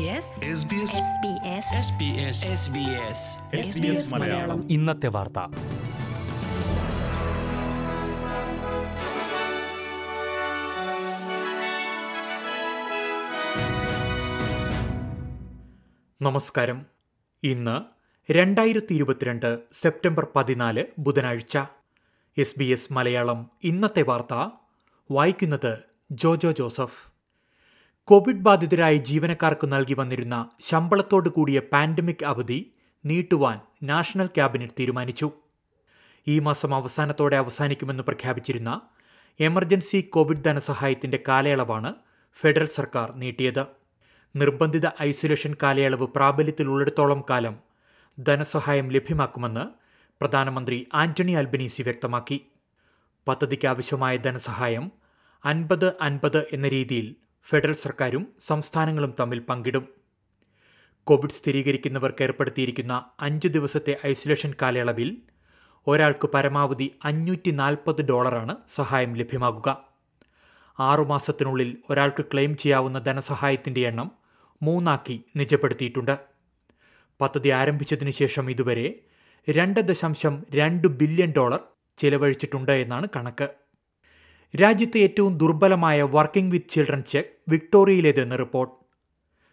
SBS SBS SBS Malayalam. ഇന്നത്തെ വാർത്ത. നമസ്കാരം. ഇന്ന് രണ്ടായിരത്തി ഇരുപത്തിരണ്ട് സെപ്റ്റംബർ പതിനാല് ബുധനാഴ്ച. എസ് ബി എസ് മലയാളം ഇന്നത്തെ വാർത്ത. വായിക്കുന്നത് ജോജോ ജോസഫ്. കോവിഡ് ബാധിതരായ ജീവനക്കാർക്ക് നൽകി വന്നിരുന്ന ശമ്പളത്തോടു കൂടിയ പാൻഡമിക് അവധി നീട്ടുവാൻ നാഷണൽ ക്യാബിനറ്റ് തീരുമാനിച്ചു. ഈ മാസം അവസാനത്തോടെ അവസാനിക്കുമെന്ന് പ്രഖ്യാപിച്ചിരുന്ന എമർജൻസി കോവിഡ് ധനസഹായത്തിന്റെ കാലയളവാണ് ഫെഡറൽ സർക്കാർ നീട്ടിയത്. നിർബന്ധിത ഐസൊലേഷൻ കാലയളവ് പ്രാബല്യത്തിലുള്ളിടത്തോളം കാലം ധനസഹായം ലഭ്യമാക്കുമെന്ന് പ്രധാനമന്ത്രി ആന്റണി അൽബനീസി വ്യക്തമാക്കി. പദ്ധതിക്ക് ആവശ്യമായ ധനസഹായം അൻപത് അൻപത് എന്ന രീതിയിൽ ഫെഡറൽ സർക്കാരും സംസ്ഥാനങ്ങളും തമ്മിൽ പങ്കിടും. കോവിഡ് സ്ഥിരീകരിക്കുന്നവർക്ക് ഏർപ്പെടുത്തിയിരിക്കുന്ന അഞ്ച് ദിവസത്തെ ഐസൊലേഷൻ കാലയളവിൽ ഒരാൾക്ക് പരമാവധി അഞ്ഞൂറ്റി നാൽപ്പത് ഡോളറാണ് സഹായം ലഭ്യമാകുക. ആറുമാസത്തിനുള്ളിൽ ഒരാൾക്ക് ക്ലെയിം ചെയ്യാവുന്ന ധനസഹായത്തിന്റെ എണ്ണം മൂന്നാക്കി നിജപ്പെടുത്തിയിട്ടുണ്ട്. പദ്ധതി ആരംഭിച്ചതിനു ശേഷം ഇതുവരെ രണ്ട് ദശാംശം രണ്ട് ബില്യൺ ഡോളർ ചിലവഴിച്ചിട്ടുണ്ട് എന്നാണ് കണക്ക്. രാജ്യത്തെ ഏറ്റവും ദുർബലമായ വർക്കിംഗ് വിത്ത് ചിൽഡ്രൻ ചെക്ക് വിക്ടോറിയയിലേതെന്ന് റിപ്പോർട്ട്.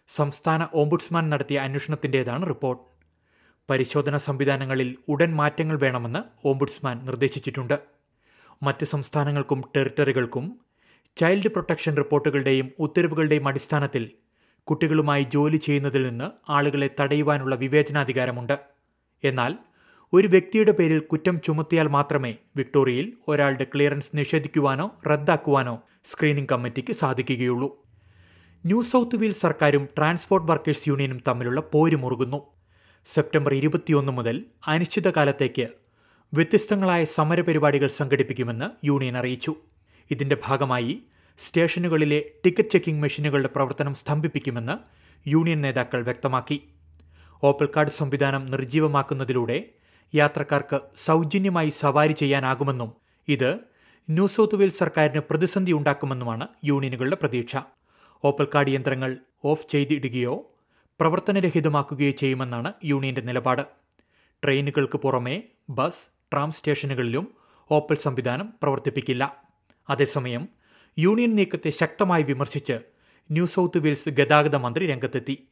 സംസ്ഥാന ഓംബുഡ്സ്മാൻ നടത്തിയ അന്വേഷണത്തിന്റെതാണ് റിപ്പോർട്ട്. പരിശോധനാ സംവിധാനങ്ങളിൽ ഉടൻ മാറ്റങ്ങൾ വേണമെന്ന് ഓംബുഡ്സ്മാൻ നിർദ്ദേശിച്ചിട്ടുണ്ട്. മറ്റ് സംസ്ഥാനങ്ങൾക്കും ടെറിട്ടറികൾക്കും ചൈൽഡ് പ്രൊട്ടക്ഷൻ റിപ്പോർട്ടുകളുടെയും ഉത്തരവുകളുടെയും അടിസ്ഥാനത്തിൽ കുട്ടികളുമായി ജോലി ചെയ്യുന്നതിൽ നിന്ന് ആളുകളെ തടയുവാനുള്ള വിവേചനാധികാരമുണ്ട്. എന്നാൽ ഒരു വ്യക്തിയുടെ പേരിൽ കുറ്റം ചുമത്തിയാൽ മാത്രമേ വിക്ടോറിയയിൽ ഒരാളുടെ ക്ലിയറൻസ് നിഷേധിക്കുവാനോ റദ്ദാക്കുവാനോ സ്ക്രീനിംഗ് കമ്മിറ്റിക്ക് സാധിക്കുകയുള്ളൂ. ന്യൂ സൗത്ത് വെയിൽസ് സർക്കാരും ട്രാൻസ്പോർട്ട് വർക്കേഴ്സ് യൂണിയനും തമ്മിലുള്ള പോര് മുറുകുന്നു. സെപ്റ്റംബർ ഇരുപത്തിയൊന്ന് മുതൽ അനിശ്ചിതകാലത്തേക്ക് വ്യത്യസ്തങ്ങളായ സമരപരിപാടികൾ സംഘടിപ്പിക്കുമെന്ന് യൂണിയൻ അറിയിച്ചു. ഇതിന്റെ ഭാഗമായി സ്റ്റേഷനുകളിലെ ടിക്കറ്റ് ചെക്കിംഗ് മെഷീനുകളുടെ പ്രവർത്തനം സ്തംഭിപ്പിക്കുമെന്ന് യൂണിയൻ നേതാക്കൾ വ്യക്തമാക്കി. ഓപ്പൽ കാർഡ് സംവിധാനം നിർജീവമാക്കുന്നതിലൂടെ യാത്രക്കാർക്ക് സൗജന്യമായി സവാരി ചെയ്യാനാകുമെന്നും ഇത് ന്യൂ സൗത്ത് വെയിൽസ് സർക്കാരിന് പ്രതിസന്ധി ഉണ്ടാക്കുമെന്നുമാണ് യൂണിയനുകളുടെ പ്രതീക്ഷ. ഓപ്പൽ കാർഡ് യന്ത്രങ്ങൾ ഓഫ് ചെയ്തിടുകയോ പ്രവർത്തനരഹിതമാക്കുകയോ ചെയ്യുമെന്നാണ് യൂണിയന്റെ നിലപാട്. ട്രെയിനുകൾക്ക് പുറമേ ബസ് ട്രാം സ്റ്റേഷനുകളിലും ഓപ്പൽ സംവിധാനം പ്രവർത്തിപ്പിക്കില്ല. അതേസമയം യൂണിയൻ നീക്കത്തെ ശക്തമായി വിമർശിച്ച് ന്യൂ സൗത്ത് വെയിൽസ് ഗതാഗത മന്ത്രി രംഗത്തെത്തി.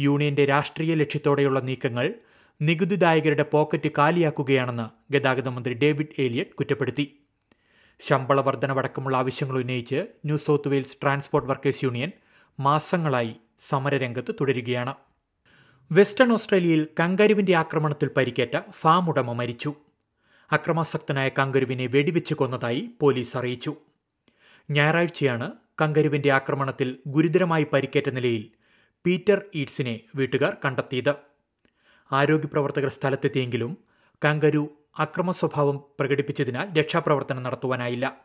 യൂണിയന്റെ രാഷ്ട്രീയ ലക്ഷ്യത്തോടെയുള്ള നീക്കങ്ങൾ നികുതിദായകരുടെ പോക്കറ്റ് കാലിയാക്കുകയാണെന്ന് ഗതാഗത മന്ത്രി ഡേവിഡ് ഏലിയറ്റ് കുറ്റപ്പെടുത്തി. ശമ്പള വർധനവടക്കമുള്ള ആവശ്യങ്ങൾ ഉന്നയിച്ച് New South Wales transport workers union മാസങ്ങളായി സമരരംഗത്ത് തുടരുകയാണ്. വെസ്റ്റേൺ ഓസ്ട്രേലിയയിൽ കങ്കരുവിന്റെ ആക്രമണത്തിൽ പരിക്കേറ്റ ഫാം ഉടമ മരിച്ചു. അക്രമാസക്തനായ കങ്കരുവിനെ വെടിവെച്ച് കൊന്നതായി പോലീസ് അറിയിച്ചു. ഞായറാഴ്ചയാണ് കങ്കരുവിന്റെ ആക്രമണത്തിൽ ഗുരുതരമായി പരിക്കേറ്റ നിലയിൽ പീറ്റർ ഈഡ്സിനെ വീട്ടുകാർ കണ്ടെത്തിയത്. ആരോഗ്യപ്രവർത്തകർ സ്ഥലത്തെത്തിയെങ്കിലും കങ്കരു അക്രമ സ്വഭാവം പ്രകടിപ്പിച്ചതിനാൽ രക്ഷാപ്രവർത്തനം നടത്തുവാനായില്ല.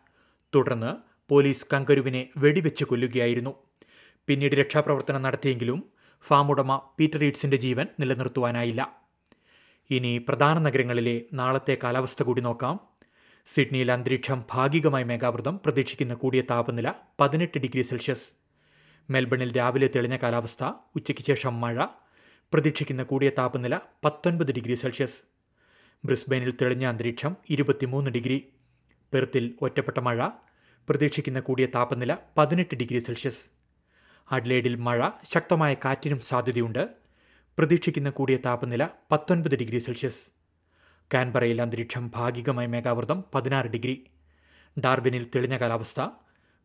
തുടർന്ന് പോലീസ് കങ്കരുവിനെ വെടിവെച്ച് കൊല്ലുകയായിരുന്നു. പിന്നീട് രക്ഷാപ്രവർത്തനം നടത്തിയെങ്കിലും ഫാം ഉടമ പീറ്റർ ഈഡ്സിന്റെ ജീവൻ നിലനിർത്തുവാനായില്ല. ഇനി പ്രധാന നഗരങ്ങളിലെ നാളത്തെ കാലാവസ്ഥ കൂടി നോക്കാം. സിഡ്നിയിൽ അന്തരീക്ഷം ഭാഗികമായി മേഘാവൃതം പ്രതീക്ഷിക്കുന്ന കൂടിയ താപനില പതിനെട്ട് ഡിഗ്രി സെൽഷ്യസ്. മെൽബണിൽ രാവിലെ തെളിഞ്ഞ കാലാവസ്ഥ ഉച്ചയ്ക്ക് ശേഷം മഴ പ്രതീക്ഷിക്കുന്ന കൂടിയ താപനില പത്തൊൻപത് ഡിഗ്രി സെൽഷ്യസ്. ബ്രിസ്ബെയിനിൽ തെളിഞ്ഞ അന്തരീക്ഷം ഇരുപത്തിമൂന്ന് ഡിഗ്രി. പെർത്തിൽ ഒറ്റപ്പെട്ട മഴ പ്രതീക്ഷിക്കുന്ന കൂടിയ താപനില പതിനെട്ട് ഡിഗ്രി സെൽഷ്യസ്. അഡ്ലേഡിൽ മഴ ശക്തമായ കാറ്റിനും സാധ്യതയുണ്ട്. പ്രതീക്ഷിക്കുന്ന കൂടിയ താപനില പത്തൊൻപത് ഡിഗ്രി സെൽഷ്യസ്. കാൻബറയിൽ അന്തരീക്ഷം ഭാഗികമായി മേഘാവൃതം പതിനാറ് ഡിഗ്രി. ഡാർബിനിൽ തെളിഞ്ഞ കാലാവസ്ഥ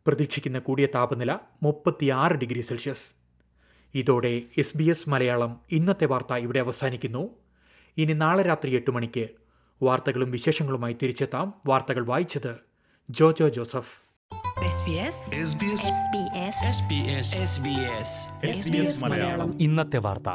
പ്രതീക്ഷിക്കുന്ന കൂടിയ താപനില മുപ്പത്തിയാറ് ഡിഗ്രി സെൽഷ്യസ്. ഇതോടെ എസ് ബി എസ് മലയാളം ഇന്നത്തെ വാർത്ത ഇവിടെ അവസാനിക്കുന്നു. ഇനി നാളെ രാത്രി എട്ട് മണിക്ക് വാർത്തകളും വിശേഷങ്ങളുമായി തിരിച്ചെത്താം. വാർത്തകൾ വായിച്ചത് Jojo Joseph. SBS SBS SBS Malayalam. ഇന്നത്തെ വാർത്ത.